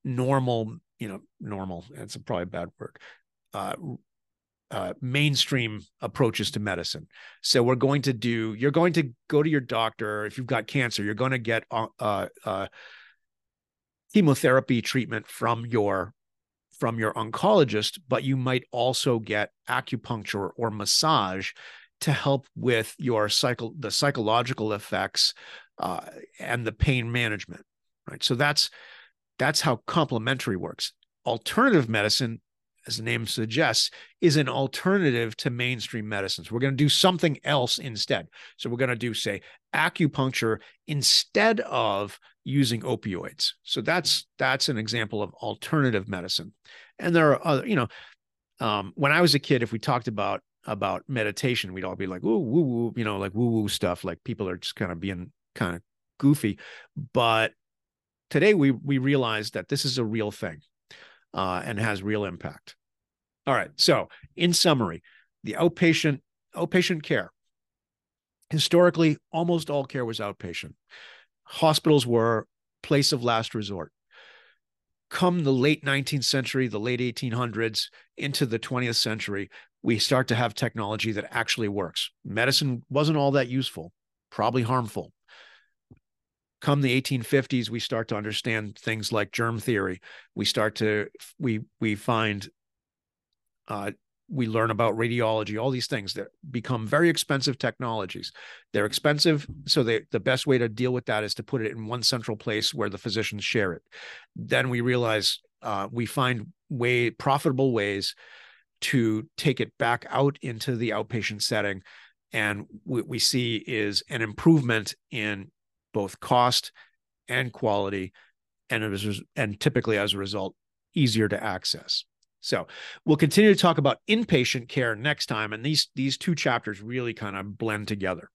normal, you know, normal. That's probably a bad word. Uh, uh, mainstream approaches to medicine. So we're going to do. You're going to go to your doctor if you've got cancer. You're going to get uh, uh, chemotherapy treatment from your from your oncologist, but you might also get acupuncture or massage to help with your cycle, the psychological effects uh, and the pain management. Right. So that's that's how complementary works. Alternative medicine, as the name suggests, is an alternative to mainstream medicines. We're going to do something else instead. So we're going to do, say, acupuncture instead of using opioids. So that's that's an example of alternative medicine. And there are other, you know, um, when I was a kid, if we talked about about meditation, we'd all be like, woo, woo, woo, you know, like woo woo stuff. Like people are just kind of being kind of goofy. But today we we realize that this is a real thing uh, and has real impact. All right. So in summary, the outpatient outpatient care. Historically, almost all care was outpatient hospitals were place of last resort. Come the late 19th century, the late 1800s, into the 20th century, we start to have technology that actually works. Medicine wasn't all that useful, probably harmful. Come the 1850s, we start to understand things like germ theory. We start to we we find uh, we learn about radiology, all these things that become very expensive technologies. They're expensive, so they, the best way to deal with that is to put it in one central place where the physicians share it. Then we realize uh, we find way profitable ways to take it back out into the outpatient setting, and what we see is an improvement in both cost and quality, and it was, and typically as a result, easier to access. So we'll continue to talk about inpatient care next time, and these these two chapters really kind of blend together.